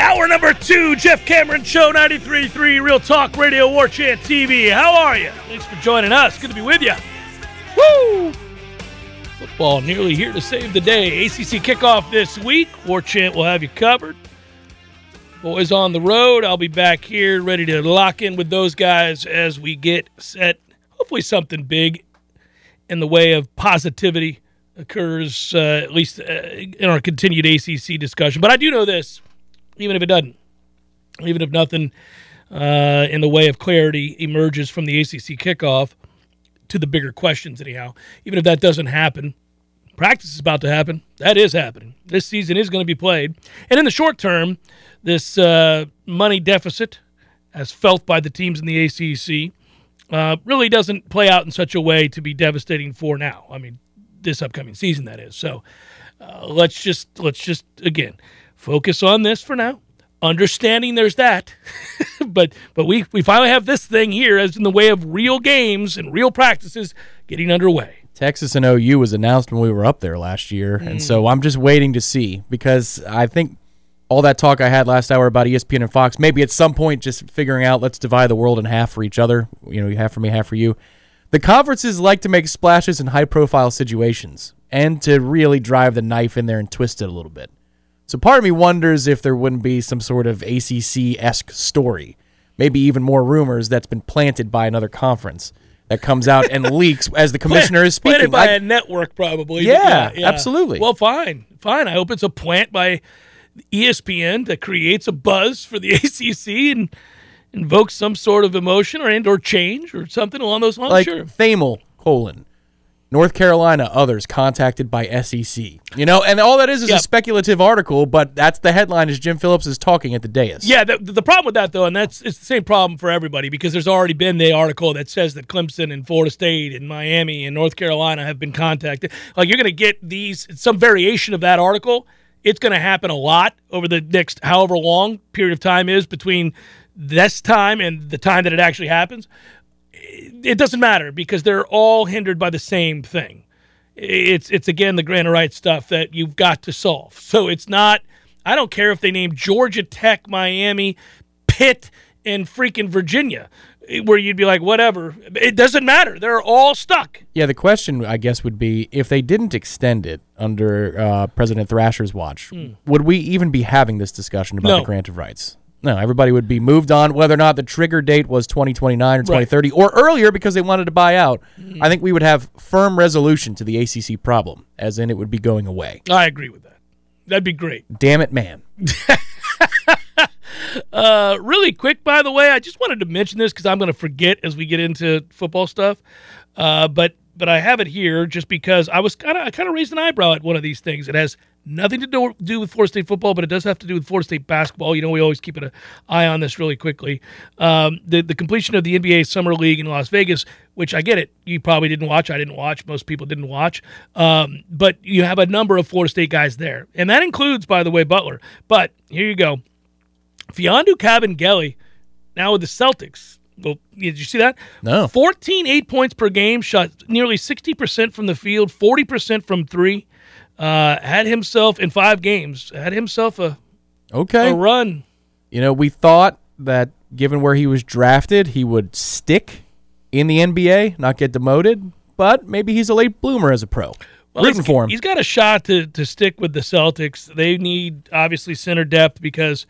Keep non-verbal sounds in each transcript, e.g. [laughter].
Hour number two, Jeff Cameron Show, 93.3 Real Talk Radio, War Chant TV. How are you? Thanks for joining us. Good to be with you. Woo! Football nearly here to save the day. ACC kickoff this week. War Chant will have you covered. Boys on the road. I'll be back here ready to lock in with those guys as we get set. Hopefully, something big in the way of positivity occurs, uh, at least uh, in our continued ACC discussion. But I do know this even if it doesn't, even if nothing uh, in the way of clarity emerges from the ACC kickoff to the bigger questions, anyhow, even if that doesn't happen, practice is about to happen. That is happening. This season is going to be played. And in the short term, this uh, money deficit, as felt by the teams in the ACC, uh, really doesn't play out in such a way to be devastating for now. I mean, this upcoming season, that is. So uh, let's just let's just again focus on this for now. Understanding there's that, [laughs] but but we we finally have this thing here as in the way of real games and real practices getting underway. Texas and OU was announced when we were up there last year, mm. and so I'm just waiting to see because I think all that talk I had last hour about ESPN and Fox, maybe at some point just figuring out let's divide the world in half for each other. You know, half for me, half for you. The conferences like to make splashes in high profile situations and to really drive the knife in there and twist it a little bit. So part of me wonders if there wouldn't be some sort of ACC esque story, maybe even more rumors that's been planted by another conference that comes out and [laughs] leaks as the commissioner is speaking. Planted by I, a network, probably. Yeah, yeah, yeah, absolutely. Well, fine, fine. I hope it's a plant by ESPN that creates a buzz for the [laughs] ACC and invokes some sort of emotion or and or change or something along those lines. Like sure. Thamel colon North Carolina, others contacted by SEC. You know, and all that is is yep. a speculative article, but that's the headline as Jim Phillips is talking at the dais. Yeah, the, the problem with that, though, and that's it's the same problem for everybody because there's already been the article that says that Clemson and Florida State and Miami and North Carolina have been contacted. Like, you're going to get these, some variation of that article. It's going to happen a lot over the next however long period of time is between this time and the time that it actually happens it doesn't matter because they're all hindered by the same thing. It's it's again the grant of rights stuff that you've got to solve. So it's not. I don't care if they name Georgia Tech, Miami, Pitt, and freaking Virginia, where you'd be like, whatever. It doesn't matter. They're all stuck. Yeah, the question I guess would be if they didn't extend it under uh, President Thrasher's watch, mm. would we even be having this discussion about no. the grant of rights? No, everybody would be moved on, whether or not the trigger date was 2029 or 2030 right. or earlier because they wanted to buy out. Mm-hmm. I think we would have firm resolution to the ACC problem, as in it would be going away. I agree with that. That'd be great. Damn it, man. [laughs] uh, really quick, by the way, I just wanted to mention this because I'm going to forget as we get into football stuff. Uh, but but I have it here just because I was kind of I kind of raised an eyebrow at one of these things. It has Nothing to do, do with Florida State football, but it does have to do with Florida State basketball. You know, we always keep an eye on this really quickly. Um, the the completion of the NBA Summer League in Las Vegas, which I get it, you probably didn't watch. I didn't watch. Most people didn't watch. Um, but you have a number of Florida State guys there, and that includes, by the way, Butler. But here you go, Mfiondu Kabengele, now with the Celtics Well, did you see that? No. 14 eight points per game, shot nearly 60% from the field, 40% from three. Uh, had himself in five games, had himself a, Okay. a run. You know, we thought that given where he was drafted, he would stick in the NBA, not get demoted. But maybe he's a late bloomer as a pro. Well, Rooting for him. He's got a shot to, to stick with the Celtics. They need obviously center depth because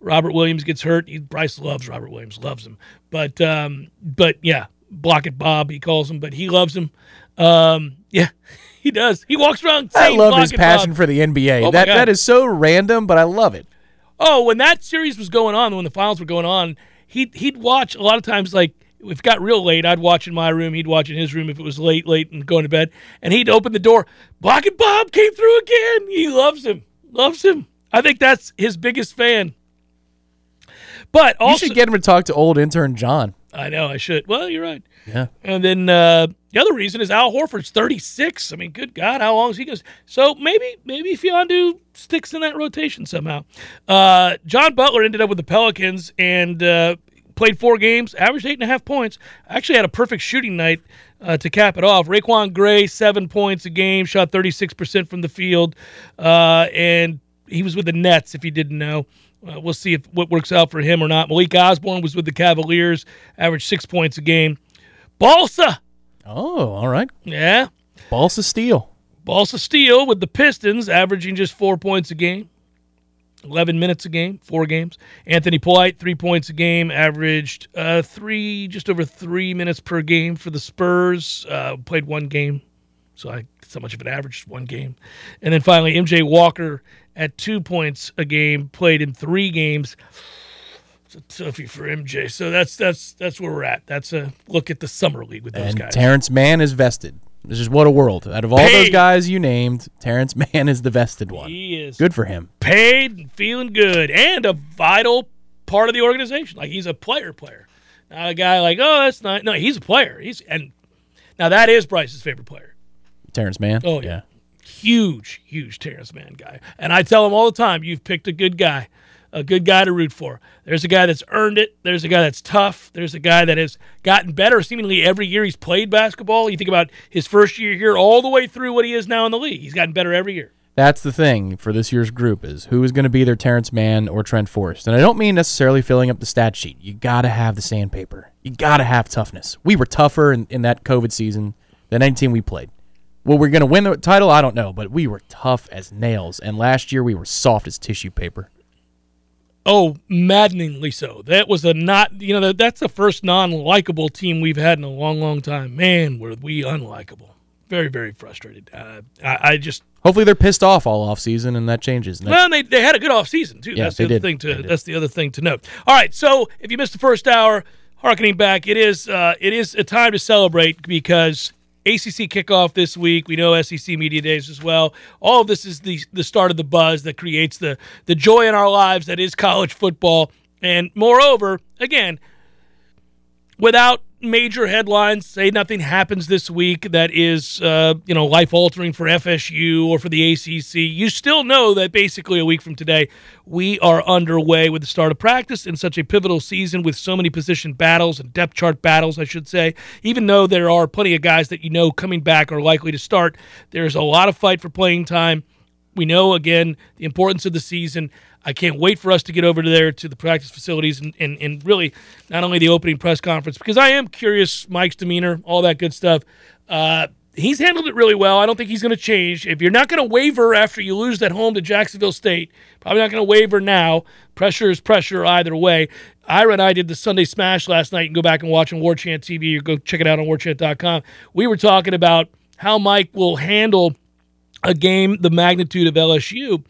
Robert Williams gets hurt. He, Bryce loves Robert Williams, loves him. But um, but yeah, block it, Bob. He calls him, but he loves him. Um, yeah, [laughs] he does. He walks around I love his passion for the NBA. Oh that that is so random, but I love it. Oh, when that series was going on, when the finals were going on, he'd he'd watch a lot of times like if it got real late, I'd watch in my room, he'd watch in his room if it was late, late and going to bed, and he'd open the door. Block and Bob came through again. He loves him. Loves him. I think that's his biggest fan. But You should get him to talk to old intern John. I know I should. Well, you're right. Yeah. And then uh, the other reason is Al Horford's 36. I mean, good God, how long is he going to? So maybe maybe Fiondu sticks in that rotation somehow. Uh, John Butler ended up with the Pelicans and uh, played four games, averaged eight and a half points. Actually had a perfect shooting night uh, to cap it off. Raiquan Gray, seven points a game, shot 36% from the field. Uh, and he was with the Nets, if you didn't know. Uh, we'll see if what works out for him or not. Malik Osborne was with the Cavaliers, averaged six points a game. Balsa, Oh, all right. yeah, Balsa Steel. Balsa Steel with the Pistons, averaging just four points a game, eleven minutes a game, four games. Anthony Polite, three points a game, averaged uh, three, just over three minutes per game for the Spurs. Uh, played one game, so I it's not much of an average, just one game. And then finally, MJ Walker at two points a game, played in three games. It's a toughie for MJ. So that's that's that's where we're at. That's a look at the summer league with those And guys. Terrence Mann is vested. This is what a world. Out of all those guys you named, Terrence [laughs] Mann is the vested one. he is Good for him. paid and feeling good and a vital part of the organization. Like he's a player player. Not a guy like, oh, that's not no, he's a player. He's and now that is Bryce's favorite player. Terrence Mann. Oh, yeah. Huge, huge Terrence Mann guy. And I tell him all the time, you've picked a good guy, a good guy to root for. There's a guy that's earned it. There's a guy that's tough. There's a guy that has gotten better seemingly every year he's played basketball. You think about his first year here all the way through what he is now in the league. He's gotten better every year. That's the thing for this year's group is who is going to be their Terrence Mann or Trent Forrest. And I don't mean necessarily filling up the stat sheet. You got to have the sandpaper. You got to have toughness. We were tougher in, in that COVID season than any team we played. Well, we're going to win the title, I don't know, but we were tough as nails. And last year we were soft as tissue paper. Oh, maddeningly so. That was a not, you know, that, that's the first non likable team we've had in a long, long time. Man, were we unlikable. Very, very frustrated. Uh, I, I just, Hopefully they're pissed off all off season and that changes. And well, they, they had a good off season too. Yeah, that's the they other did. thing to that's the other thing to note. All right, so if you missed the first hour, harkening back, it is uh, it is a time to celebrate because ACC kickoff this week. We know SEC media days as well. All of this is the the start of the buzz that creates the the joy in our lives that is college football. And moreover, again, without major headlines, say nothing happens this week that is, uh, you know, life altering for FSU or for the ACC, you still know that basically a week from today, we are underway with the start of practice in such a pivotal season with so many position battles and depth chart battles, I should say. Even though there are plenty of guys that you know coming back are likely to start, there's a lot of fight for playing time. We know again the importance of the season. I can't wait for us to get over to there to the practice facilities and, and, and really not only the opening press conference because I am curious Mike's demeanor, all that good stuff. Uh, he's handled it really well. I don't think he's going to change. If you're not going to waver after you lose that home to Jacksonville State, probably not going to waver now. Pressure is pressure either way. Ira and I did the Sunday Smash last night. and go back and watch on War Chant TV or go check it out on warchant.com. We were talking about how Mike will handle a game the magnitude of LSU.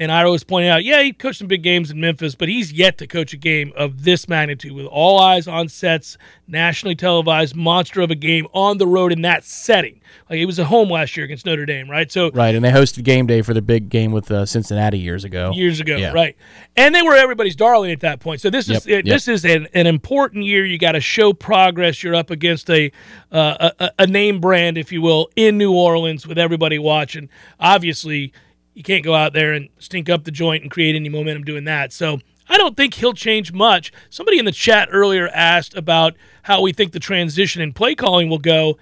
And I always pointing out, yeah, he coached some big games in Memphis, but he's yet to coach a game of this magnitude with all eyes on sets, nationally televised, monster of a game on the road in that setting. Like it was a home last year against Notre Dame, right? So Right, and they hosted game day for the big game with uh, Cincinnati years ago. years ago, Yeah. right? And they were everybody's darling at that point. So this is Yep, this is an, an important year. You got to show progress. You're up against a, uh, a a name brand, if you will, in New Orleans with everybody watching. Obviously, you can't go out there and stink up the joint and create any momentum doing that. So I don't think he'll change much. Somebody in the chat earlier asked about how we think the transition in play calling will go.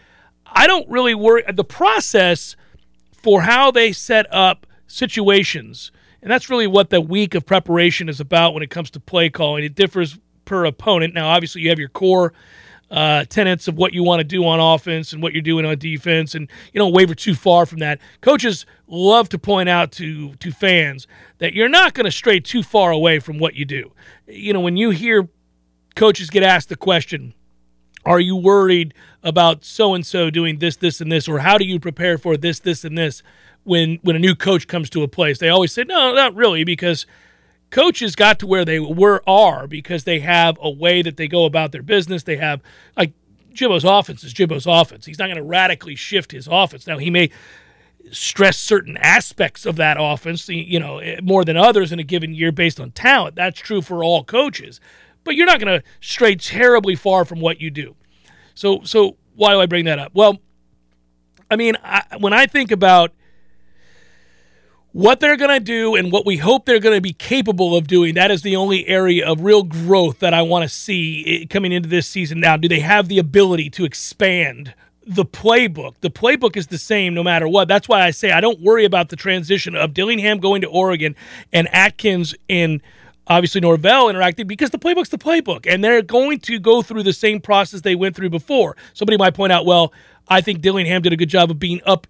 I don't really worry. The process for how they set up situations, and that's really what the week of preparation is about when it comes to play calling. It differs per opponent. Now, obviously, you have your core uh, tenets of what you want to do on offense and what you're doing on defense, and you don't waver too far from that. Coaches love to point out to to fans that you're not going to stray too far away from what you do. You know, when you hear coaches get asked the question, "Are you worried about so and so doing this, this, and this, or how do you prepare for this, this, and this?" When when a new coach comes to a place, they always say, "No, not really," because coaches got to where they were are because they have a way that they go about their business. They have like Jimbo's offense is Jimbo's offense. He's not going to radically shift his offense. Now he may stress certain aspects of that offense, you know, eh, more than others in a given year based on talent. That's true for all coaches. But you're not going to stray terribly far from what you do. So so why do I bring that up? Well, I mean, I, when I think about what they're going to do and what we hope they're going to be capable of doing. That is the only area of real growth that I want to see coming into this season. Now, do they have the ability to expand the playbook? The playbook is the same no matter what. That's why I say I don't worry about the transition of Dillingham going to Oregon and Atkins and obviously Norvell interacting because the playbook's the playbook and they're going to go through the same process they went through before. Somebody might point out, well, I think Dillingham did a good job of being up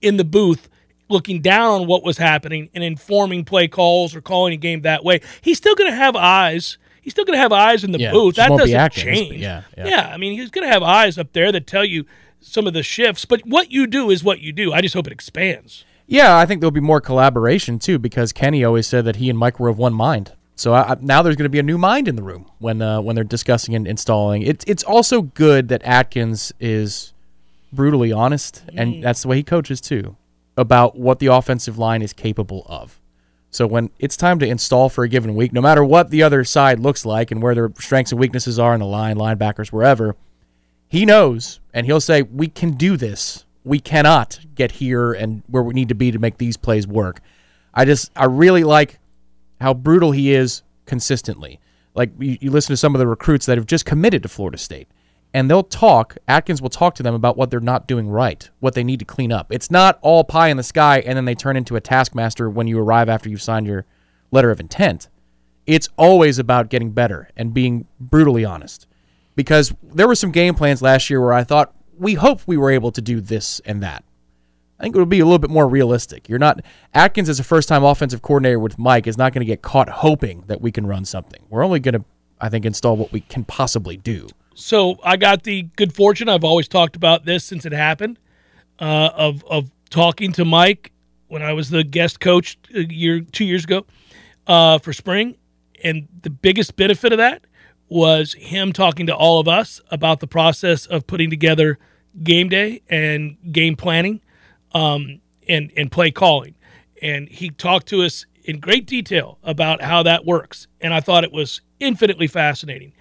in the booth looking down on what was happening and informing play calls or calling a game that way. He's still going to have eyes. He's still going to have eyes in the yeah, booth. That doesn't change. Yeah, yeah, yeah. I mean, he's going to have eyes up there that tell you some of the shifts. But what you do is what you do. I just hope it expands. Yeah, I think there'll be more collaboration too because Kenny always said that he and Mike were of one mind. So I, I, now there's going to be a new mind in the room when uh, when they're discussing and installing. It's it's also good that Atkins is brutally honest, and mm. that's the way he coaches too about what the offensive line is capable of. So when it's time to install for a given week, no matter what the other side looks like and where their strengths and weaknesses are in the line, linebackers, wherever, he knows and he'll say, "We can do this. We cannot get here and where we need to be to make these plays work." I just I really like how brutal he is consistently. Like you, you listen to some of the recruits that have just committed to Florida State and they'll talk. Atkins will talk to them about what they're not doing right, what they need to clean up. It's not all pie in the sky, and then they turn into a taskmaster when you arrive after you've signed your letter of intent. It's always about getting better and being brutally honest. Because there were some game plans last year where I thought, we hope we were able to do this and that. I think it would be a little bit more realistic. You're not Atkins as a first-time offensive coordinator with Mike is not going to get caught hoping that we can run something. We're only going to, I think, install what we can possibly do. So I got the good fortune. I've always talked about this since it happened. Uh, of of talking to Mike when I was the guest coach a year two years ago uh, for spring, and the biggest benefit of that was him talking to all of us about the process of putting together game day and game planning um, and and play calling. And he talked to us in great detail about how that works, and I thought it was infinitely fascinating.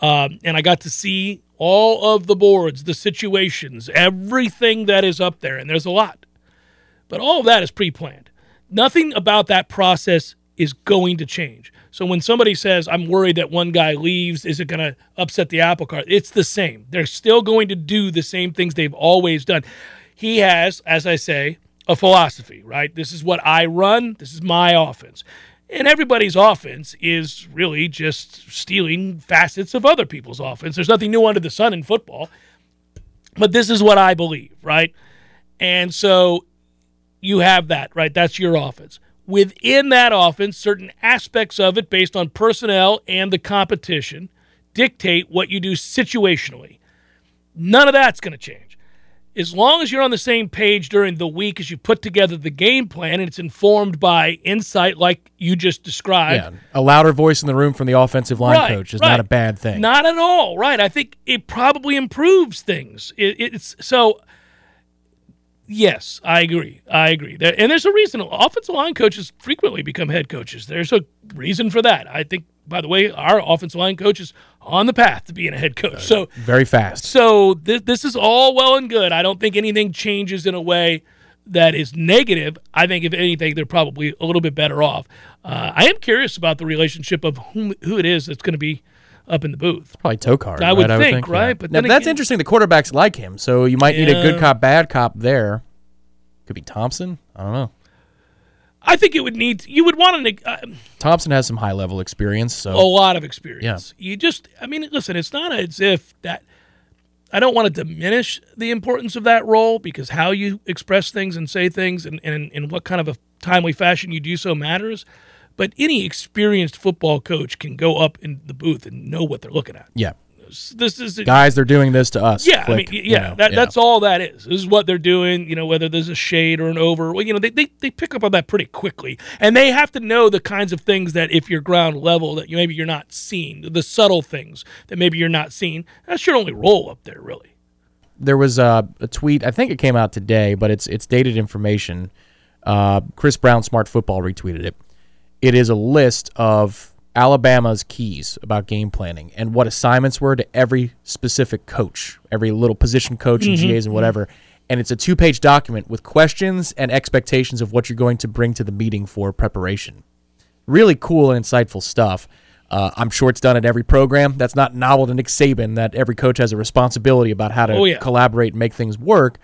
Um, and I got to see all of the boards, the situations, everything that is up there. And there's a lot. But all of that is pre planned. Nothing about that process is going to change. So when somebody says, I'm worried that one guy leaves, is it going to upset the apple cart? It's the same. They're still going to do the same things they've always done. He has, as I say, a philosophy, right? This is what I run, this is my offense. And everybody's offense is really just stealing facets of other people's offense. There's nothing new under the sun in football. But this is what I believe, right? And so you have that, right? That's your offense. Within that offense, certain aspects of it, based on personnel and the competition, dictate what you do situationally. None of that's going to change as long as you're on the same page during the week as you put together the game plan and it's informed by insight like you just described. Yeah, a louder voice in the room from the offensive line right, coach is right. not a bad thing. Not at all. Right. I think it probably improves things. It, it's so yes, I agree. I agree. And there's a reason offensive line coaches frequently become head coaches. There's a reason for that. I think by the way, our offensive line coach is on the path to being a head coach. So very fast. So this this is all well and good. I don't think anything changes in a way that is negative, I think if anything, they're probably a little bit better off. Uh, I am curious about the relationship of whom, who it is that's going to be up in the booth. Probably Tokarz. I right? would I think, right? yeah. But now, that's again- interesting. The quarterbacks like him, so you might need a good cop, bad cop there. Could be Thompson. I don't know. I think it would need you would want to uh, Thompson has some high level experience, so a lot of experience. Yeah. You just, I mean, listen, it's not as if that. I don't want to diminish the importance of that role because how you express things and say things and, and in what kind of a timely fashion you do so matters. But any experienced football coach can go up in the booth and know what they're looking at. yeah. This is Guys, they're doing this to us. Yeah, Click, I mean, you yeah, know, that, that's all that is. This is what they're doing. You know, whether there's a shade or an over, well, you know, they, they they pick up on that pretty quickly, and they have to know the kinds of things that if you're ground level that you maybe you're not seeing, the subtle things that maybe you're not seeing. That should only roll up there, really. there was a, a tweet. I think it came out today, but it's it's dated information. Uh, Chris Brown, Smart Football, retweeted it. It is a list of Alabama's keys about game planning and what assignments were to every specific coach, every little position coach and GAs and whatever. And it's a two page document with questions and expectations of what you're going to bring to the meeting for preparation. Really cool and insightful stuff. Uh, I'm sure it's done at every program. That's not novel to Nick Saban that every coach has a responsibility about how to Oh, yeah. collaborate and make things work.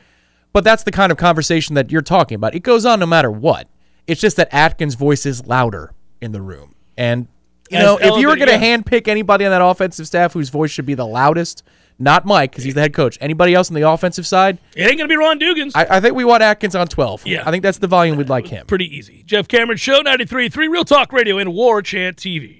But that's the kind of conversation that you're talking about. It goes on no matter what. It's just that Atkins' voice is louder in the room. And, you As know, if you were going to yeah. handpick anybody on that offensive staff whose voice should be the loudest, not Mike, because he's the head coach, anybody else on the offensive side, It ain't gonna be Ron Dugans. I, I think we want Atkins on 12. Yeah. I think that's the volume we'd like him. Pretty easy. Jeff Cameron Show 93.3 Real Talk Radio and War Chant TV.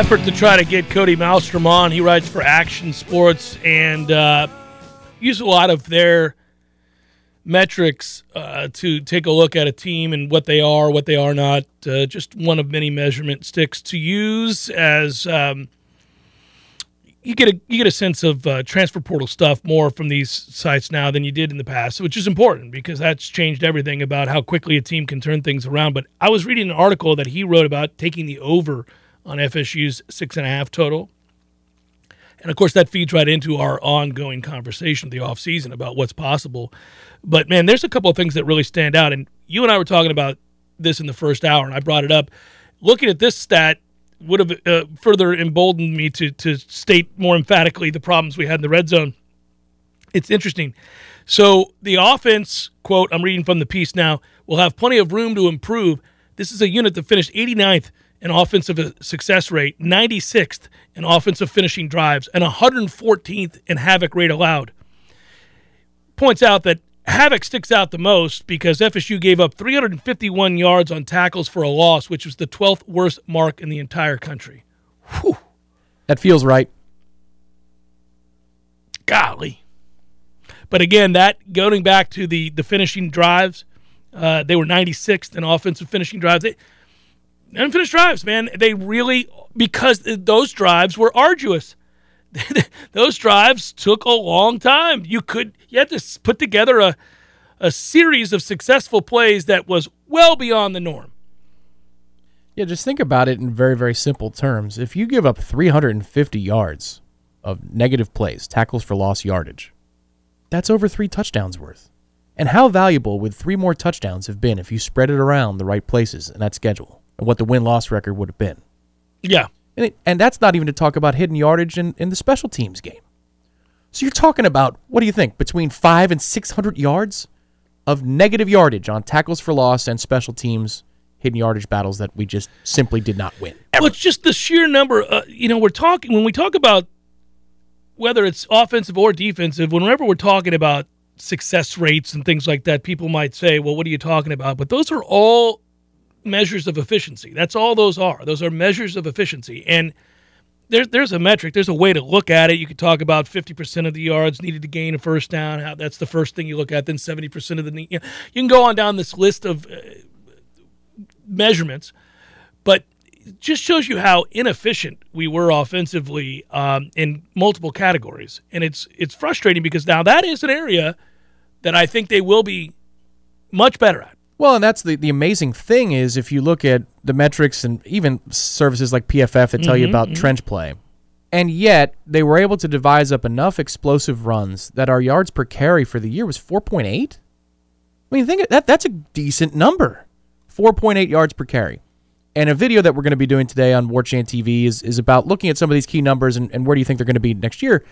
effort to try to get Cody Malstrom on. He writes for Action Sports and uh, use a lot of their metrics uh, to take a look at a team and what they are, what they are not. Uh, just one of many measurement sticks to use as um, you get a you get a sense of uh, transfer portal stuff more from these sites now than you did in the past, which is important because that's changed everything about how quickly a team can turn things around. But I was reading an article that he wrote about taking the over on FSU's six and a half total. And of course, that feeds right into our ongoing conversation of the offseason about what's possible. But man, there's a couple of things that really stand out. And you and I were talking about this in the first hour, and I brought it up. Looking at this stat would have uh, further emboldened me to, to state more emphatically the problems we had in the red zone. It's interesting. So the offense, quote, I'm reading from the piece now, will have plenty of room to improve. This is a unit that finished 89th in offensive success rate, 96th in offensive finishing drives, and 114th in havoc rate allowed. Points out that havoc sticks out the most because FSU gave up 351 yards on tackles for a loss, which was the 12th worst mark in the entire country. That feels right. golly. But again, that going back to the the finishing drives, uh, they were 96th in offensive finishing drives. They unfinished drives, man. They really because those drives were arduous. [laughs] those drives took a long time. You could you had to put together a a series of successful plays that was well beyond the norm. Yeah, just think about it in very, very simple terms. If you give up 350 yards of negative plays, tackles for loss yardage, that's over three touchdowns worth. And how valuable would three more touchdowns have been if you spread it around the right places in that schedule and what the win loss record would have been? Yeah. And, it, and that's not even to talk about hidden yardage in, in the special teams game. So you're talking about, what do you think, between five and 600 yards of negative yardage on tackles for loss and special teams hidden yardage battles that we just simply did not win. Well, it's just the sheer number. Uh, you know, we're talking, when we talk about whether it's offensive or defensive, whenever we're talking about success rates and things like that, people might say, well, what are you talking about? But those are all measures of efficiency. That's all those are. Those are measures of efficiency. And there's there's a metric, there's a way to look at it. You could talk about 50% of the yards needed to gain a first down. How that's the first thing you look at. Then 70% of the you, know, you can go on down this list of uh, measurements, but it just shows you how inefficient we were offensively um, in multiple categories, and it's it's frustrating because now that is an area that I think they will be much better at. Well, and that's the, the amazing thing is if you look at the metrics and even services like PFF that tell mm-hmm, you about mm-hmm. trench play, and yet they were able to devise up enough explosive runs that our yards per carry for the year was 4.8. I mean, think that that's a decent number. 4.8 yards per carry. And a video that we're going to be doing today on War Chant TV is, is about looking at some of these key numbers and, and where do you think they're going to be next year.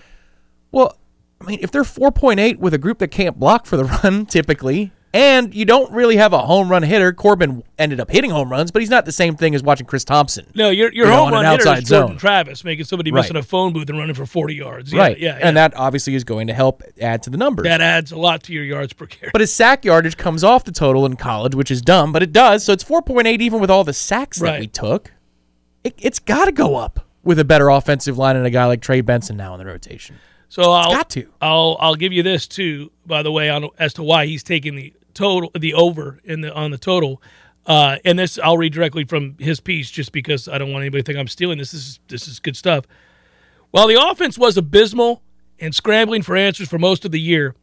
Well, I mean, if they're 4.8 with a group that can't block for the [laughs] run typically, and you don't really have a home run hitter. Corbin ended up hitting home runs, but he's not the same thing as watching Chris Thompson. No, your your you home run hitter is Jordan zone. Travis, making somebody right. missing a phone booth and running for 40 yards. Yeah, right. Yeah, yeah, and that obviously is going to help add to the numbers. That adds a lot to your yards per carry. But his sack yardage comes off the total in college, which is dumb, but it does. So it's 4.8 even with all the sacks right. that we took. It, it's got to go up with a better offensive line and a guy like Trey Benson now in the rotation. So I'll got to. I'll I'll give you this too, by the way, on as to why he's taking the total, the over in the on the total. Uh, and this I'll read directly from his piece, just because I don't want anybody to think I'm stealing this. This is this is good stuff. While the offense was abysmal and scrambling for answers for most of the year,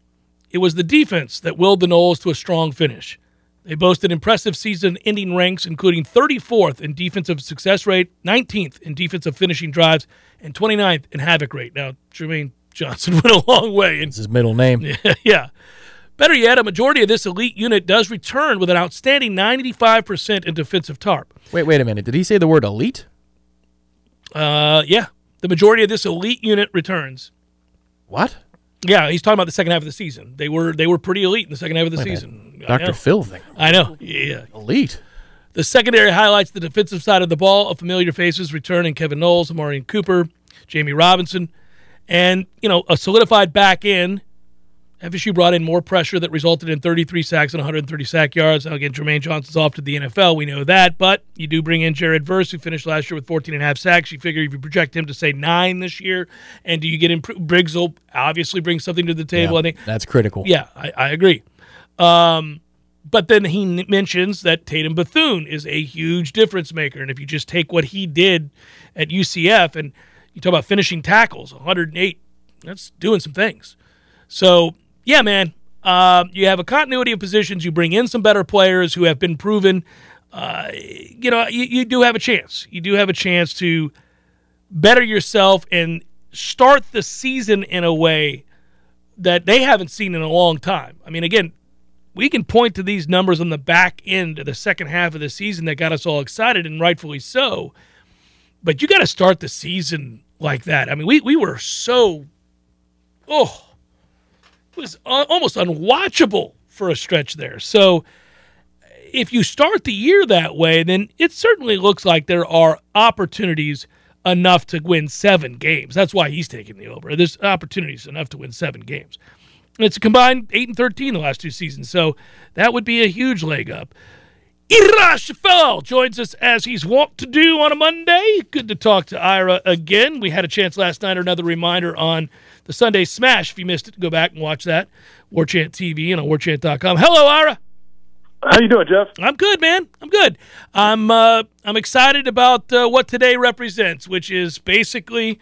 it was the defense that willed the Noles to a strong finish. They boasted impressive season-ending ranks, including 34th in defensive success rate, 19th in defensive finishing drives, and 29th in havoc rate. Now, Jermaine Johnson [laughs] went a long way. It's his middle name. [laughs] yeah. Better yet, a majority of this elite unit does return with an outstanding 95% in defensive tarp. Wait, wait a minute. Did he say the word elite? Uh, yeah. The majority of this elite unit returns. What? Yeah, he's talking about the second half of the season. They were they were pretty elite in the second half of the wait season. Dr. Phil thing. I know. Yeah. Elite. The secondary highlights the defensive side of the ball of familiar faces returning Kevin Knowles, Omarion Cooper, Jamie Robinson, and you know a solidified back in. FSU brought in more pressure that resulted in 33 sacks and 130 sack yards. Now, again, Jermaine Johnson's off to the NFL. We know that. But you do bring in Jared Verse, who finished last year with 14 and a half sacks. You figure if you project him to, say, nine this year, and do you get in? Briggs will obviously bring something to the table. Yeah, I think that's critical. Yeah, I, I agree. Um, but then he mentions that Tatum Bethune is a huge difference maker. And if you just take what he did at UCF and you talk about finishing tackles, 108, that's doing some things. So yeah, man, uh, you have a continuity of positions. You bring in some better players who have been proven. Uh, you know, you, you do have a chance. You do have a chance to better yourself and start the season in a way that they haven't seen in a long time. I mean, again, we can point to these numbers on the back end of the second half of the season that got us all excited, and rightfully so. But you got to start the season like that. I mean, we, we were so, oh, it was almost unwatchable for a stretch there. So if you start the year that way, then it certainly looks like there are opportunities enough to win seven games. That's why he's taking the over. There's opportunities enough to win seven games. It's a combined 8 and 13 the last two seasons. So that would be a huge leg up. Ira Schoffel joins us as he's wont to do on a Monday. Good to talk to Ira again. We had a chance last night, or another reminder on the Sunday Smash. If you missed it, go back and watch that. Warchant TV and on warchant.com. Hello, Ira. How you doing, Jeff? I'm good, man. I'm good. I'm uh, I'm excited about uh, what today represents, which is basically,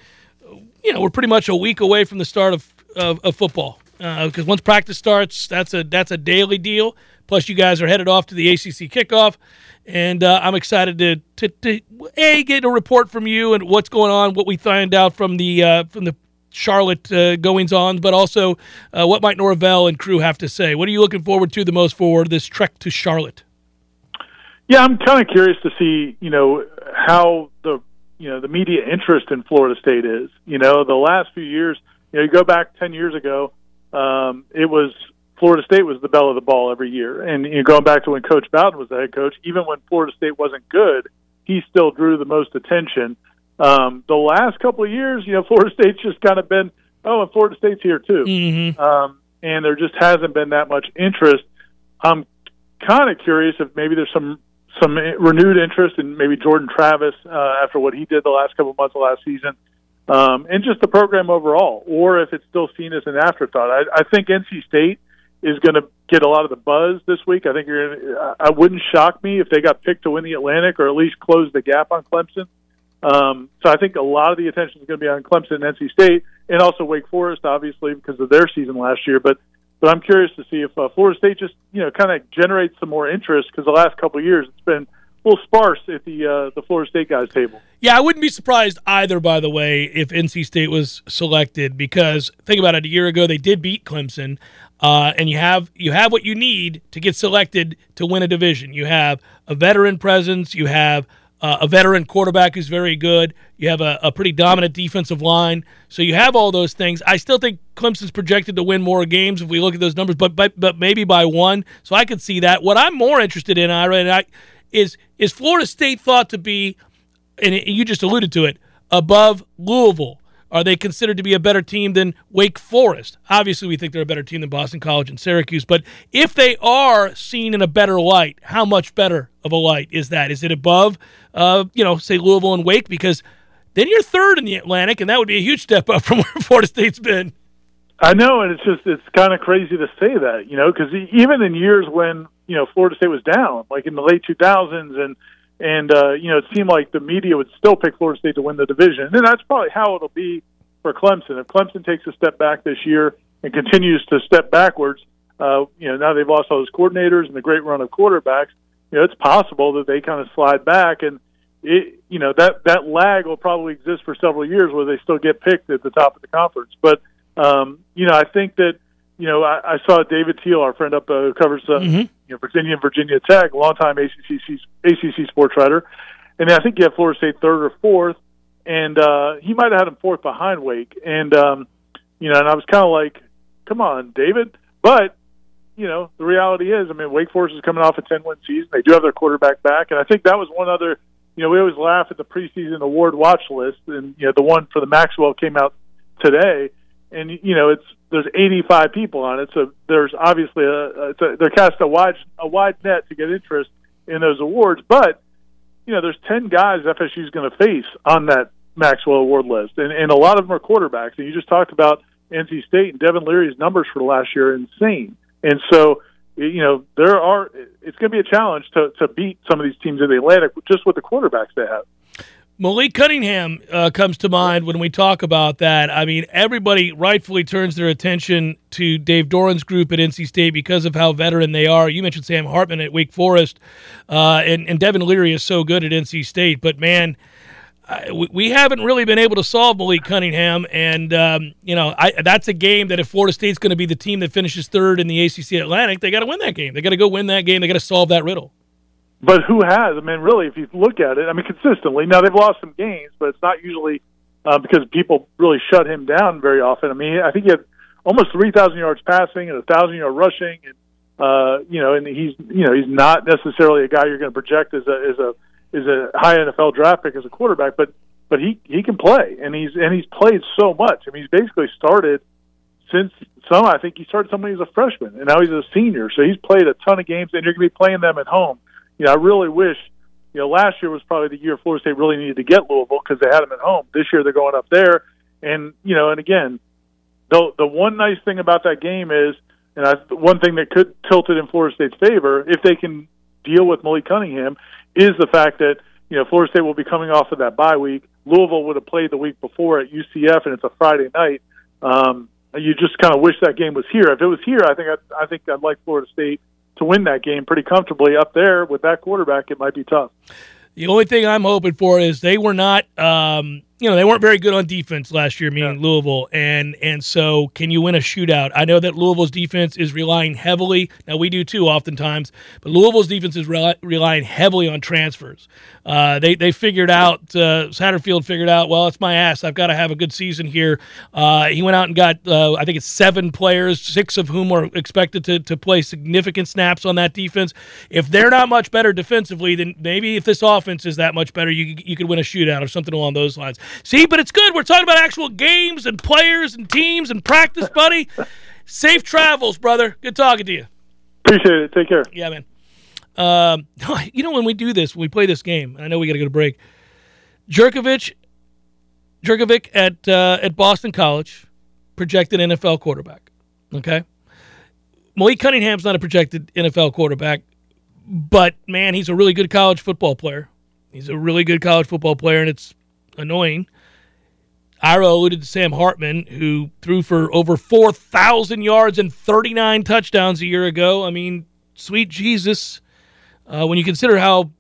you know, we're pretty much a week away from the start of of, of football. Because uh, once practice starts, that's a that's a daily deal. Plus, you guys are headed off to the ACC kickoff, and uh, I'm excited to, to, to a get a report from you and what's going on, what we find out from the uh, from the Charlotte uh, goings on, but also uh, what might Norvell and crew have to say. What are you looking forward to the most for this trek to Charlotte? Yeah, I'm kind of curious to see, you know, how the you know the media interest in Florida State is. You know, the last few years, you know, you go back ten years ago, um, it was Florida State was the belle of the ball every year, and you know, going back to when Coach Bowden was the head coach, even when Florida State wasn't good, he still drew the most attention. Um, the last couple of years, you know, [laughs] Florida State's just kind of been, oh, and Florida State's here too, Mm-hmm. um, and there just hasn't been that much interest. I'm kind of curious if maybe there's some some renewed interest in maybe Jordan Travis uh, after what he did the last couple of months of last season, um, and just the program overall, or if it's still seen as an afterthought. I, I think NC State is going to get a lot of the buzz this week. I think you're. Gonna, I wouldn't shock me if they got picked to win the Atlantic or at least close the gap on Clemson. Um, so I think a lot of the attention is going to be on Clemson and NC State, and also Wake Forest, obviously because of their season last year. But but I'm curious to see if uh, Florida State just you know kind of generates some more interest because the last couple of years it's been a little sparse at the uh, the Florida State guys table. Yeah, I wouldn't be surprised either, by the way, if NC State was selected because think about it. A year ago, they did beat Clemson, uh, and you have you have what you need to get selected to win a division. You have a veteran presence. You have uh, a veteran quarterback who's very good. You have a, a pretty dominant defensive line. So you have all those things. I still think Clemson's projected to win more games if we look at those numbers, but but, but maybe by one. So I could see that. What I'm more interested in, Ira, and I, is is Florida State thought to be and you just alluded to it, above Louisville? Are they considered to be a better team than Wake Forest? Obviously, we think they're a better team than Boston College and Syracuse, but if they are seen in a better light, how much better of a light is that? Is it above, uh, you know, say Louisville and Wake? Because then you're third in the Atlantic, and that would be a huge step up [laughs] from where Florida State's been. I know, and it's just it's kind of crazy to say that, you know, because even in years when you know Florida State was down, like in the late 2000s, and and uh, you know it seemed like the media would still pick Florida State to win the division, and that's probably how it'll be for Clemson. If Clemson takes a step back this year and continues to step backwards, uh, you know now they've lost all those coordinators and the great run of quarterbacks. You know it's possible that they kind of slide back, and it you know that that lag will probably exist for several years where they still get picked at the top of the conference, but um, you know, I think that you know I, I saw David Teel, our friend up uh, who covers uh, Mm-hmm. you know Virginia and Virginia Tech, longtime ACC ACC sports writer, and I think you have Florida State third or fourth, and uh, he might have had him fourth behind Wake, and um, you know, and I was kind of like, come on, David, but you know, the reality is, I mean, Wake Forest is coming off a ten win season. They do have their quarterback back, and I think that was one other. You know, we always laugh at the preseason award watch list, and you know, the one for the Maxwell came out today and you know it's there's 85 people on it, so there's obviously a, a they're cast a wide a wide net to get interest in those awards. But you know there's 10 guys FSU is going to face on that Maxwell Award list, and and a lot of them are quarterbacks. And you just talked about NC State and Devin Leary's numbers for last year are insane, and so you know there are it's going to be a challenge to to beat some of these teams in the Atlantic just with the quarterbacks they have. Malik Cunningham uh, comes to mind when we talk about that. I mean, everybody rightfully turns their attention to Dave Doeren's group at NC State because of how veteran they are. You mentioned Sam Hartman at Wake Forest, uh, and, and Devin Leary is so good at NC State. But, man, we, we haven't really been able to solve Malik Cunningham. And, um, you know, I, that's a game that if Florida State's going to be the team that finishes third in the ACC Atlantic, they got to win that game. They got to go win that game. They got to solve that riddle. But who has? I mean, really, if you look at it, I mean, consistently. Now they've lost some games, but it's not usually uh, because people really shut him down very often. I mean, I think he had almost three thousand yards passing and a thousand yard rushing, and uh, you know, and he's you know he's not necessarily a guy you're going to project as a as a as a high NFL draft pick as a quarterback, but but he he can play, and he's and he's played so much. I mean, he's basically started since some. I think he started some when he was a freshman, and now he's a senior. So he's played a ton of games, and you're going to be playing them at home you know, I really wish, you know, last year was probably the year Florida State really needed to get Louisville because they had them at home. This year they're going up there, and you know, and again, the the one nice thing about that game is, and I, one thing that could tilt it in Florida State's favor if they can deal with Malik Cunningham is the fact that you know Florida State will be coming off of that bye week. Louisville would have played the week before at UCF, and it's a Friday night. Um, you just kind of wish that game was here. If it was here, I think I, I think I'd like Florida State to win that game pretty comfortably. Up there with that quarterback, it might be tough. The only thing I'm hoping for is they were not, um, you know they weren't very good on defense last year, meaning yeah. Louisville, and and so can you win a shootout? I know that Louisville's defense is relying heavily. Now we do too, oftentimes, but Louisville's defense is relying heavily on transfers. Uh, they they figured out uh, Satterfield figured out. Well, it's my ass. I've got to have a good season here. Uh, he went out and got uh, I think it's seven players, six of whom are expected to to play significant snaps on that defense. If they're not much better defensively, then maybe if this offense is that much better, you you could win a shootout or something along those lines. See, but it's good. We're talking about actual games and players and teams and practice, buddy. Safe travels, brother. Good talking to you. Appreciate it. Take care. Yeah, man. Um, [laughs] you know, when we do this, when we play this game, I know we got to go to break. Jurkovec, Jurkovec at uh, at Boston College, projected NFL quarterback. Okay, Malik Cunningham's not a projected NFL quarterback, but man, he's a really good college football player. He's a really good college football player, and it's annoying. Ira alluded to Sam Hartman, who threw for over 4,000 yards and 39 touchdowns a year ago. I mean, sweet Jesus. Uh, when you consider how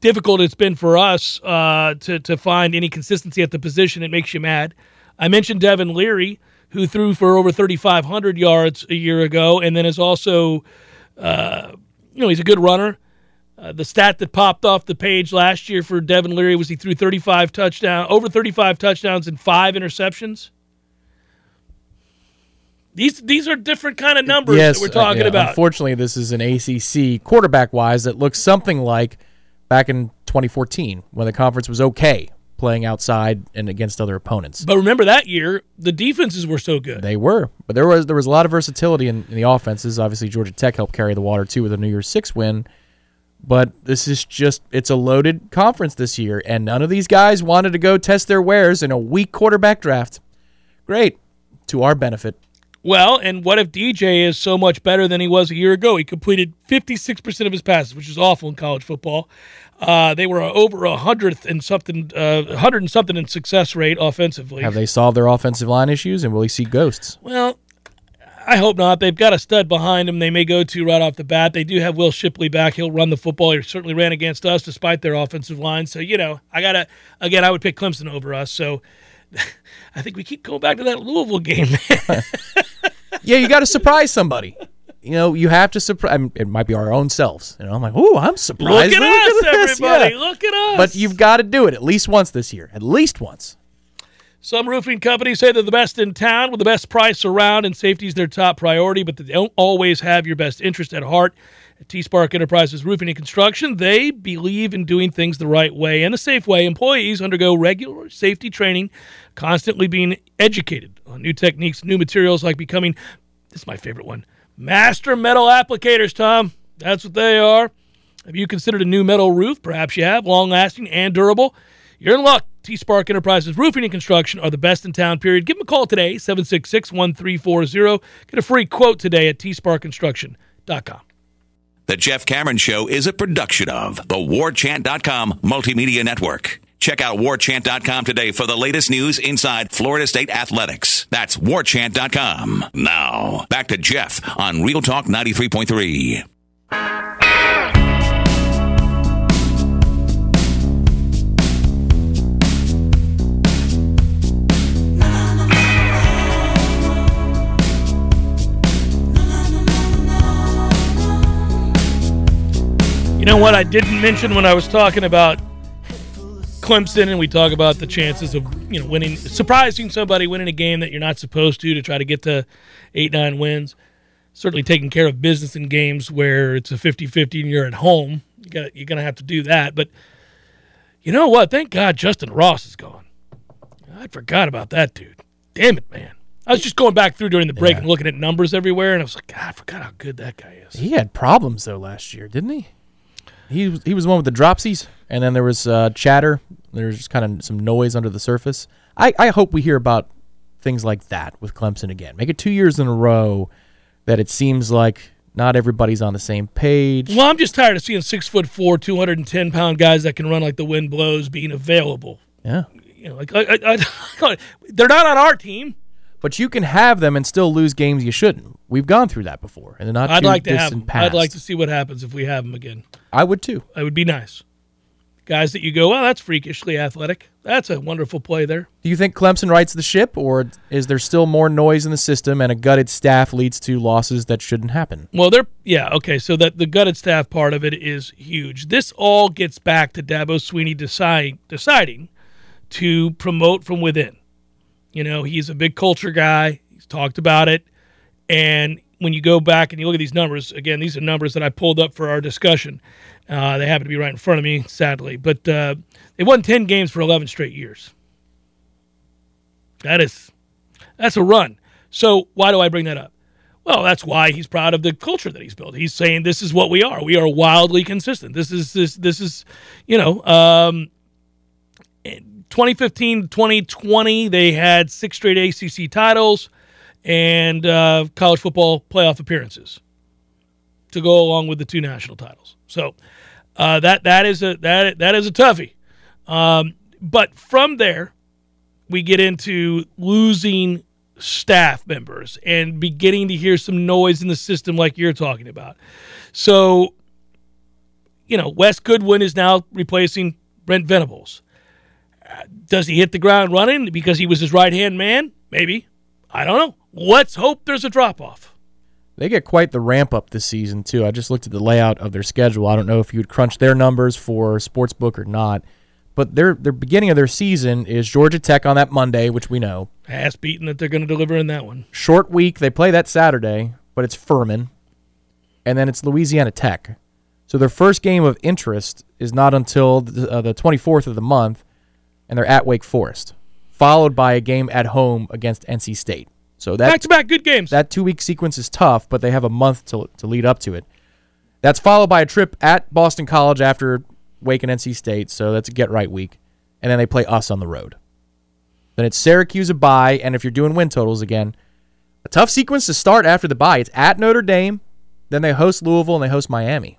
difficult it's been for us uh, to, to find any consistency at the position, it makes you mad. I mentioned Devin Leary, who threw for over 3,500 yards a year ago, and then is also, uh, you know, he's a good runner. Uh, the stat that popped off the page last year for Devin Leary was he threw 35 touchdowns, over 35 touchdowns and five interceptions. These these are different kind of numbers yes, that we're talking uh, yeah. about. Unfortunately, this is an ACC quarterback wise that looks something like back in 2014 when the conference was okay playing outside and against other opponents. But remember that year, the defenses were so good. They were, but there was there was a lot of versatility in, in the offenses. Obviously, Georgia Tech helped carry the water too with a New Year's Six win. But this is just, it's a loaded conference this year, and none of these guys wanted to go test their wares in a weak quarterback draft. Great. To our benefit. Well, and what if DJ is so much better than he was a year ago? He completed 56% of his passes, which is awful in college football. Uh, they were over a hundredth and something, uh, hundred and something in success rate offensively. Have they solved their offensive line issues, and will he see ghosts? Well, I hope not. They've got a stud behind them. They may go to right off the bat. They do have Will Shipley back. He'll run the football. He certainly ran against us despite their offensive line. So, you know, I got to, again, I would pick Clemson over us. So [laughs] I think we keep going back to that Louisville game. [laughs] yeah, you got to surprise somebody. You know, you have to surprise. I mean, it might be our own selves. You know, I'm like, oh, I'm surprised. Look at Look us, at everybody. Yeah. Look at us. But you've got to do it at least once this year. At least once. Some roofing companies say they're the best in town with the best price around, and safety is their top priority, but they don't always have your best interest at heart. At T Spark Enterprises Roofing and Construction, they believe in doing things the right way and a safe way. Employees undergo regular safety training, constantly being educated on new techniques, new materials, like becoming this is my favorite one master metal applicators, Tom. That's what they are. Have you considered a new metal roof? Perhaps you have, long lasting and durable. You're in luck. T Spark Enterprises Roofing and Construction are the best in town, period. Give them a call today, 766 1340. Get a free quote today at tsparkconstruction.com. The Jeff Cameron Show is a production of the warchant.com multimedia network. Check out warchant.com today for the latest news inside Florida State athletics. That's warchant.com. Now, back to Jeff on Real Talk 93.3. You know what I didn't mention when I was talking about Clemson and we talk about the chances of you know winning, surprising somebody winning a game that you're not supposed to to try to get to eight nine wins. Certainly taking care of business in games where it's a 50-50 and you're at home. You got you're gonna have to do that. But you know what? Thank God Justin Ross is gone. I forgot about that dude. Damn it, man. I was just going back through during the break yeah. and looking at numbers everywhere, and I was like, God, I forgot how good that guy is. He had problems though last year, didn't he? He was, he was the one with the dropsies, and then there was uh, chatter. There's just kind of some noise under the surface. I, I hope we hear about things like that with Clemson again. Make it two years in a row that it seems like not everybody's on the same page. Well, I'm just tired of seeing six foot four, 210 pound guys that can run like the wind blows being available. Yeah. You know, like I, I, I, [laughs] they're not on our team. But you can have them and still lose games you shouldn't. We've gone through that before, and not. I'd like to have them. I'd like to see what happens if we have them again. I would too. It would be nice. Guys that you go, well, that's freakishly athletic. That's a wonderful play there. Do you think Clemson rights the ship, or is there still more noise in the system and a gutted staff leads to losses that shouldn't happen? Well, they're yeah okay. So that the gutted staff part of it is huge. This all gets back to Dabo Swinney decide, deciding to promote from within. You know, he's a big culture guy. He's talked about it, and when you go back and you look at these numbers, again, these are numbers that I pulled up for our discussion. Uh, they happen to be right in front of me, sadly. But uh, they won 10 games for 11 straight years. That is, that's a run. So why do I bring that up? Well, that's why he's proud of the culture that he's built. He's saying this is what we are. We are wildly consistent. This is this this is, you know, um, 2015 2020 they had six straight ACC titles and uh, college football playoff appearances to go along with the two national titles. So uh, that that is a that that is a toughie. Um, but from there, we get into losing staff members and beginning to hear some noise in the system, like you're talking about. So, you know, Wes Goodwin is now replacing Brent Venables. Does he hit the ground running because he was his right hand man? Maybe. I don't know. Let's hope there's a drop off. They get quite the ramp up this season too. I just looked at the layout of their schedule. I don't know if you would crunch their numbers for sportsbook or not, but their their beginning of their season is Georgia Tech on that Monday, which we know. Ass beaten that they're going to deliver in that one. Short week. They play that Saturday, but it's Furman, and then it's Louisiana Tech. So their first game of interest is not until the, uh, the 24th of the month, and they're at Wake Forest, followed by a game at home against NC State. So that back to back good games. That two week sequence is tough, but they have a month to to lead up to it. That's followed by a trip at Boston College after Wake and NC State, so that's a get right week, and then they play us on the road. Then it's Syracuse a bye, and if you're doing win totals again, a tough sequence to start after the bye. It's at Notre Dame, then they host Louisville and they host Miami.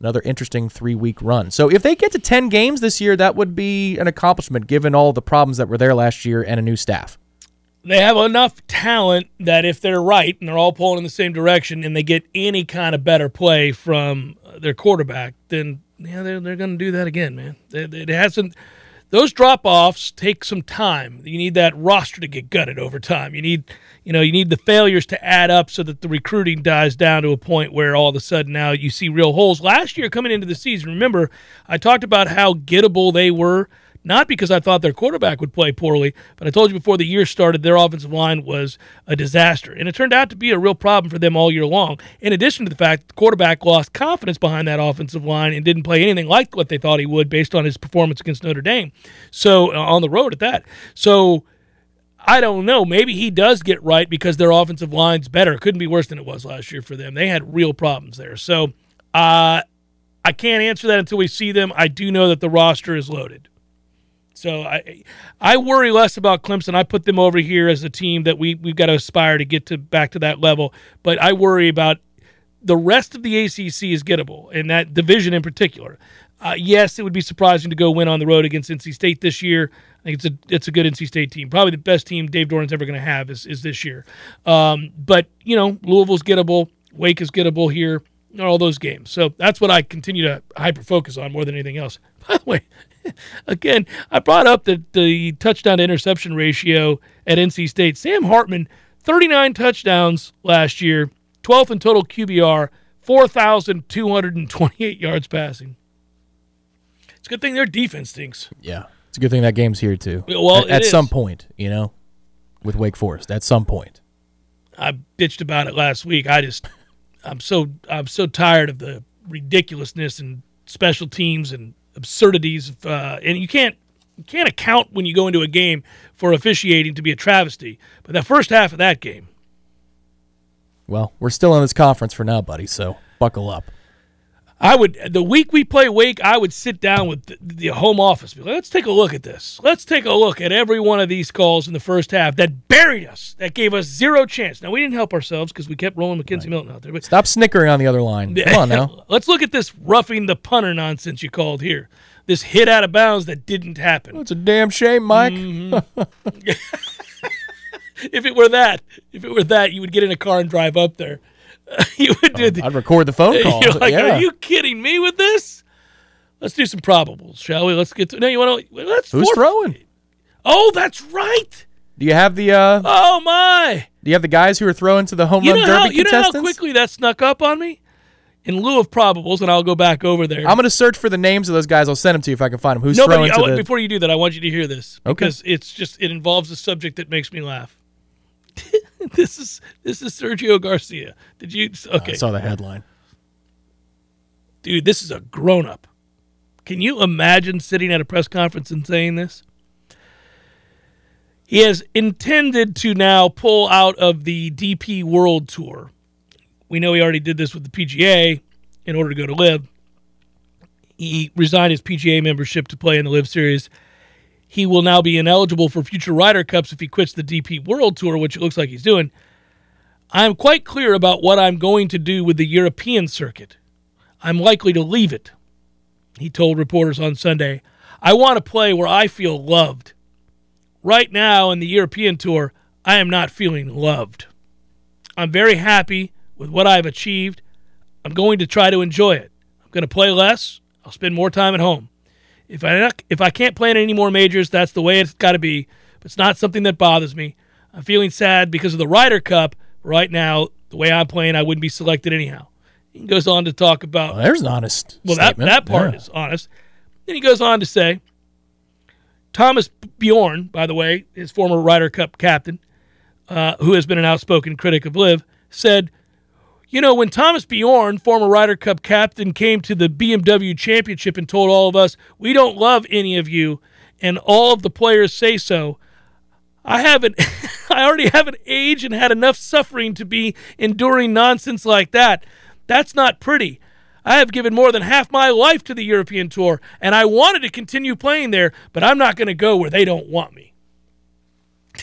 Another interesting three week run. So if they get to 10 games this year, that would be an accomplishment given all the problems that were there last year and a new staff they have enough talent that if they're right and they're all pulling in the same direction and they get any kind of better play from their quarterback, then yeah, they're, they're going to do that again, man. It, it hasn't. Those drop offs take some time. You need that roster to get gutted over time. You need, you know, you need the failures to add up so that the recruiting dies down to a point where all of a sudden now you see real holes. Last year coming into the season, remember I talked about how gettable they were not because I thought their quarterback would play poorly, but I told you before the year started, their offensive line was a disaster. And it turned out to be a real problem for them all year long. In addition to the fact the quarterback lost confidence behind that offensive line and didn't play anything like what they thought he would based on his performance against Notre Dame. So, uh, on the road at that. So, I don't know. Maybe he does get right because their offensive line's better. It couldn't be worse than it was last year for them. They had real problems there. So, uh, I can't answer that until we see them. I do know that the roster is loaded. So I I worry less about Clemson. I put them over here as a team that we we've got to aspire to get to back to that level. But I worry about the rest of the ACC is gettable, and that division in particular. Uh, yes, it would be surprising to go win on the road against NC State this year. I think it's a it's a good NC State team, probably the best team Dave Doeren's ever going to have is is this year. Um, but you know, Louisville's gettable, Wake is gettable here, all those games. So that's what I continue to hyper focus on more than anything else. [laughs] By the way, again, I brought up the, the touchdown to interception ratio at NC State. Sam Hartman, 39 touchdowns last year, 12th in total QBR, 4,228 yards passing. It's a good thing their defense stinks. Yeah. It's a good thing that game's here, too. Well, at, at some point, you know, with Wake Forest, at some point. I bitched about it last week. I just, I'm so, I'm so tired of the ridiculousness and special teams and absurdities, uh, and you can't you can't account when you go into a game for officiating to be a travesty. But the first half of that game. Well, we're still in this conference for now, buddy. So buckle up. I would the week we play Wake, I would sit down with the, the home office. Like, Let's take a look at this. Let's take a look at every one of these calls in the first half that buried us, that gave us zero chance. Now we didn't help ourselves because we kept rolling McKenzie right. Milton out there. But stop snickering on the other line. Come on now. [laughs] Let's look at this roughing the punter nonsense you called here. This hit out of bounds that didn't happen. Well, it's a damn shame, Mike. Mm-hmm. [laughs] if it were that, if it were that, you would get in a car and drive up there. [laughs] you would do. Oh, I'd record the phone call. [laughs] You're Like, yeah. Are you kidding me with this? Let's do some probables, shall we? Let's get to. No, you want to? Let's. Who's throwing? Oh, that's right. Do you have the uh Oh my! do you have the guys who are throwing to the home You run derby how you know how quickly that snuck up on me. In lieu of probables, and I'll go back over there. I'm gonna search for the names of those guys. I'll send them to you if I can find them. Who's Nobody. throwing I to want- the? Before you do that, I want you to hear this Okay. because it's just it involves a subject that makes me laugh. [laughs] this is this is Sergio Garcia. Did you? Okay, I saw the headline. dude, this is a grown up. Can you imagine sitting at a press conference and saying this? He has intended to now pull out of the DP World Tour. We know he already did this with the PGA in order to go to LIV. He resigned his PGA membership to play in the LIV Series. He will now be ineligible for future Ryder Cups if he quits the DP World Tour, which it looks like he's doing. I'm quite clear about what I'm going to do with the European circuit. I'm likely to leave it. He told reporters on Sunday, I want to play where I feel loved. Right now in the European Tour, I am not feeling loved. I'm very happy with what I've achieved. I'm going to try to enjoy it. I'm going to play less. I'll spend more time at home. If I not, if I can't play in any more majors, that's the way it's got to be. But it's not something that bothers me. I'm feeling sad because of the Ryder Cup. Right now, the way I'm playing, I wouldn't be selected anyhow. He goes on to talk about Well, there's an honest. well, that, statement. that part Yeah. is honest. Then he goes on to say Thomas Bjorn, by the way, his former Ryder Cup captain, uh, who has been an outspoken critic of LIV, said, You know, when Thomas Bjorn, former Ryder Cup captain, came to the BMW championship and told all of us, We don't love any of you, and all of the players say so. I haven't [laughs] I already have an age and had enough suffering to be enduring nonsense like that. That's not pretty. I have given more than half my life to the European Tour, and I wanted to continue playing there, but I'm not going to go where they don't want me. [laughs]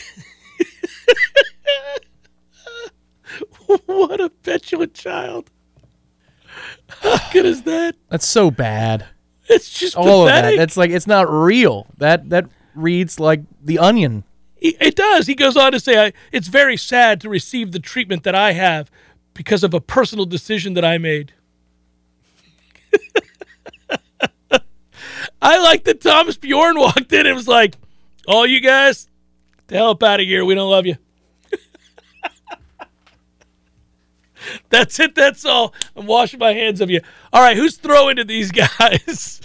[laughs] what a petulant child. How good is that? That's so bad. It's just All of that. pathetic. That's like it's not real. That that reads like the Onion. It does. He goes on to say, I, It's very sad to receive the treatment that I have because of a personal decision that I made. [laughs] I like that Thomas Bjorn walked in and was like, All you guys, get the hell up out of here. We don't love you. [laughs] that's it. That's all. I'm washing my hands of you. All right, who's throwing to these [laughs] guys?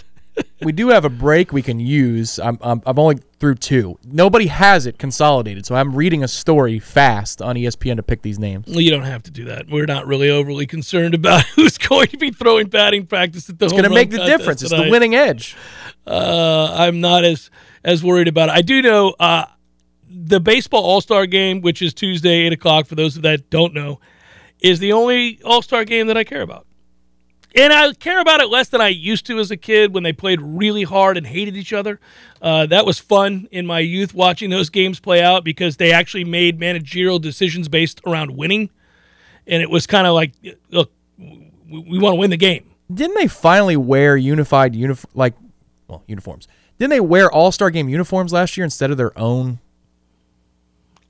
We do have a break we can use. I'm, I'm I'm only through two. Nobody has it consolidated, so I'm reading a story fast on ESPN to pick these names. Well, you don't have to do that. We're not really overly concerned about [laughs] who's going to be throwing batting practice at the It's going to make the difference. It's the winning edge. Uh, I'm not as as worried about it. I do know uh, the baseball All Star game, which is Tuesday, eight o'clock. For those of that don't know, is the only All Star game that I care about. And I care about it less than I used to as a kid when they played really hard and hated each other. Uh, that was fun in my youth watching those games play out because they actually made managerial decisions based around winning. And it was kind of like, look, we, want to win the game. Didn't they finally wear unified uniform like well uniforms? Didn't they wear All Star Game uniforms last year instead of their own?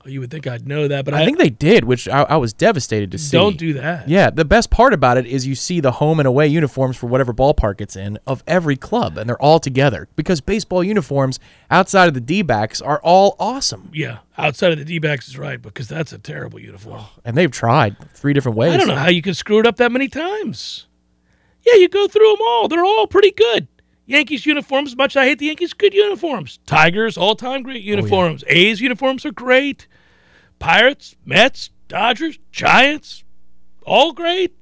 Oh, You would think I'd know that, but I, I think they did, which I, I was devastated to see. don't do that. Yeah, the best part about it is you see the home and away uniforms for whatever ballpark it's in of every club, and they're all together because baseball uniforms outside of the D backs are all awesome, Yeah, outside of the D backs is right because that's a terrible uniform. Oh, and they've tried three different ways. I don't know how you can screw it up that many times. Yeah, you go through them all. They're all pretty good. Yankees uniforms, much I hate the Yankees, good uniforms. Tigers, all time great oh, uniforms. A's uniforms are great. Pirates, Mets, Dodgers, Giants, all great.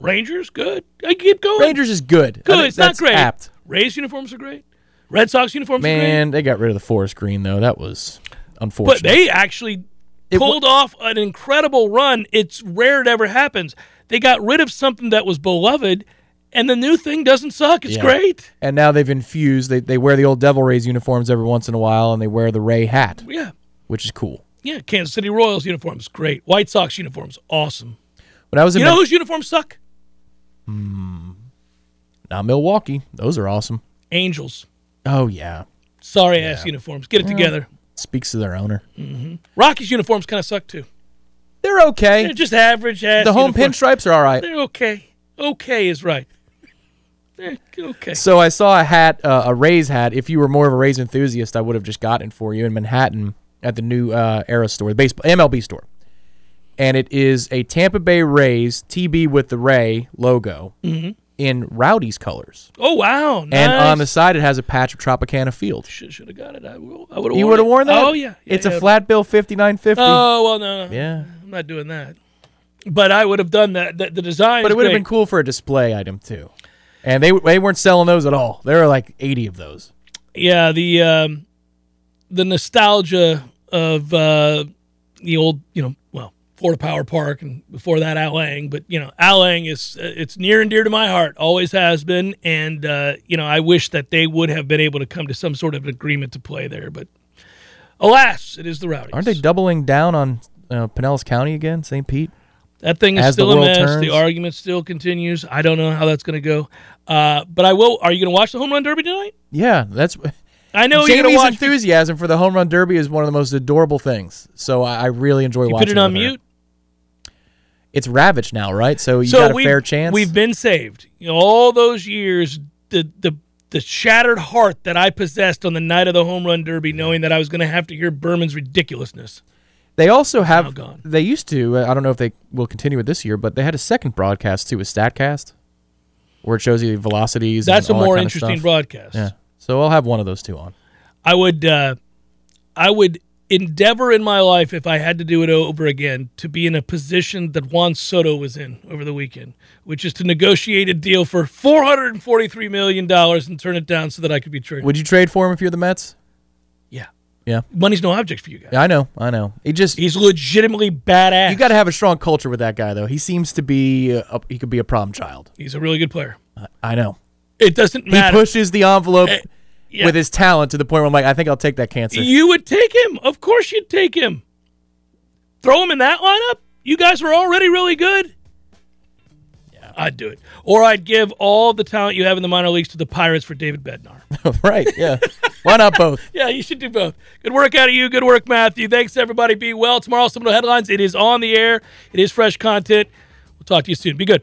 Rangers, good. I keep going. Rangers is good. Good. It's not great. Apt. Rays uniforms are great. Red Sox uniforms are great. Man, they got rid of the forest green though. That was unfortunate. But they actually It pulled off an incredible run. It's rare it ever happens. They got rid of something that was beloved, and the new thing doesn't suck. It's Yeah. great. and now they've infused. They they wear the old Devil Rays uniforms every once in a while, and they wear the Ray hat, Yeah. which is cool. Yeah. Kansas City Royals uniforms, great. White Sox uniforms, awesome. When I was in You know Ma- whose uniforms suck? Hmm. now Milwaukee, those are awesome. Angels. Oh yeah, Sorry ass uniforms. Get it together. speaks to their owner. Rockies uniforms kind of suck too. They're okay. They're just average ass. the home uniforms. pinstripes are all right. They're okay. Okay is right. [laughs] Okay. So I saw a hat, uh, a Rays hat. If you were more of a Rays enthusiast, I would have just gotten it for you in Manhattan at the new uh, Era store, the baseball MLB store. And it is a Tampa Bay Rays TB with the Ray logo in Rowdy's colors. Oh wow! Nice. And on the side, it has a patch of Tropicana Field. should have got it. I, will- I would have. You would have worn that? Oh yeah. It's Yeah, a yeah. flat bill 5950. Oh well, no, no. yeah. I'm not doing that. But I would have done that. The, the design. But it would have been cool for a display item too. And they they weren't selling those at all. There were like 80 of those. Yeah, the um, the nostalgia of uh, the old, you know, well, Florida Power Park, and before that, Al But you know, Al is uh, it's near and dear to my heart, always has been. And uh, you know, I wish that they would have been able to come to some sort of agreement to play there. But alas, it is the Rowdies. Aren't they doubling down on uh, Pinellas County again, St. Pete? That thing is As still a mess. turns? The argument still continues. I don't know how that's going to go. Uh, but I will. Are you going to watch the home run derby tonight? Yeah, that's I know Jamie's watch. enthusiasm for the home run derby is one of the most adorable things. So I, I really enjoy You watching. put it on her. mute. It's ravaged now, right? So you so got a fair chance. We've been saved. You know, all those years, the the the shattered heart that I possessed on the night of the home run derby, knowing that I was going to have to hear Berman's ridiculousness. They also have. gone. They used to. I don't know if they will continue it this year, but they had a second broadcast too, with Statcast, where it shows you velocities. That's a that more kind interesting broadcast. Yeah. So I'll have one of those two on. I would uh, I would endeavor in my life if I had to do it over again to be in a position that Juan Soto was in over the weekend, which is to negotiate a deal for four hundred and forty three million dollars and turn it down so that I could be traded. Would you trade for him if you're the Mets? Yeah. Money's no object for you guys. Yeah, I know. I know. He just. He's legitimately badass. You got to have a strong culture with that guy, though. He seems to be. A, he could be a problem child. He's a really good player. I know. It doesn't matter. He matter. pushes the envelope Eh, yeah. with his talent to the point where I'm like, I think I'll take that cancer. You would take him. Of course you'd take him. Throw him in that lineup? You guys were already really good. I'd do it. Or I'd give all the talent you have in the minor leagues to the Pirates for David Bednar. [laughs] right? Yeah. Why not both? [laughs] yeah, you should do both. Good work out of you. Good work, Matthew. Thanks, everybody. Be well. Tomorrow, some of the headlines. It is on the air. It is fresh content. We'll talk to you soon. Be good.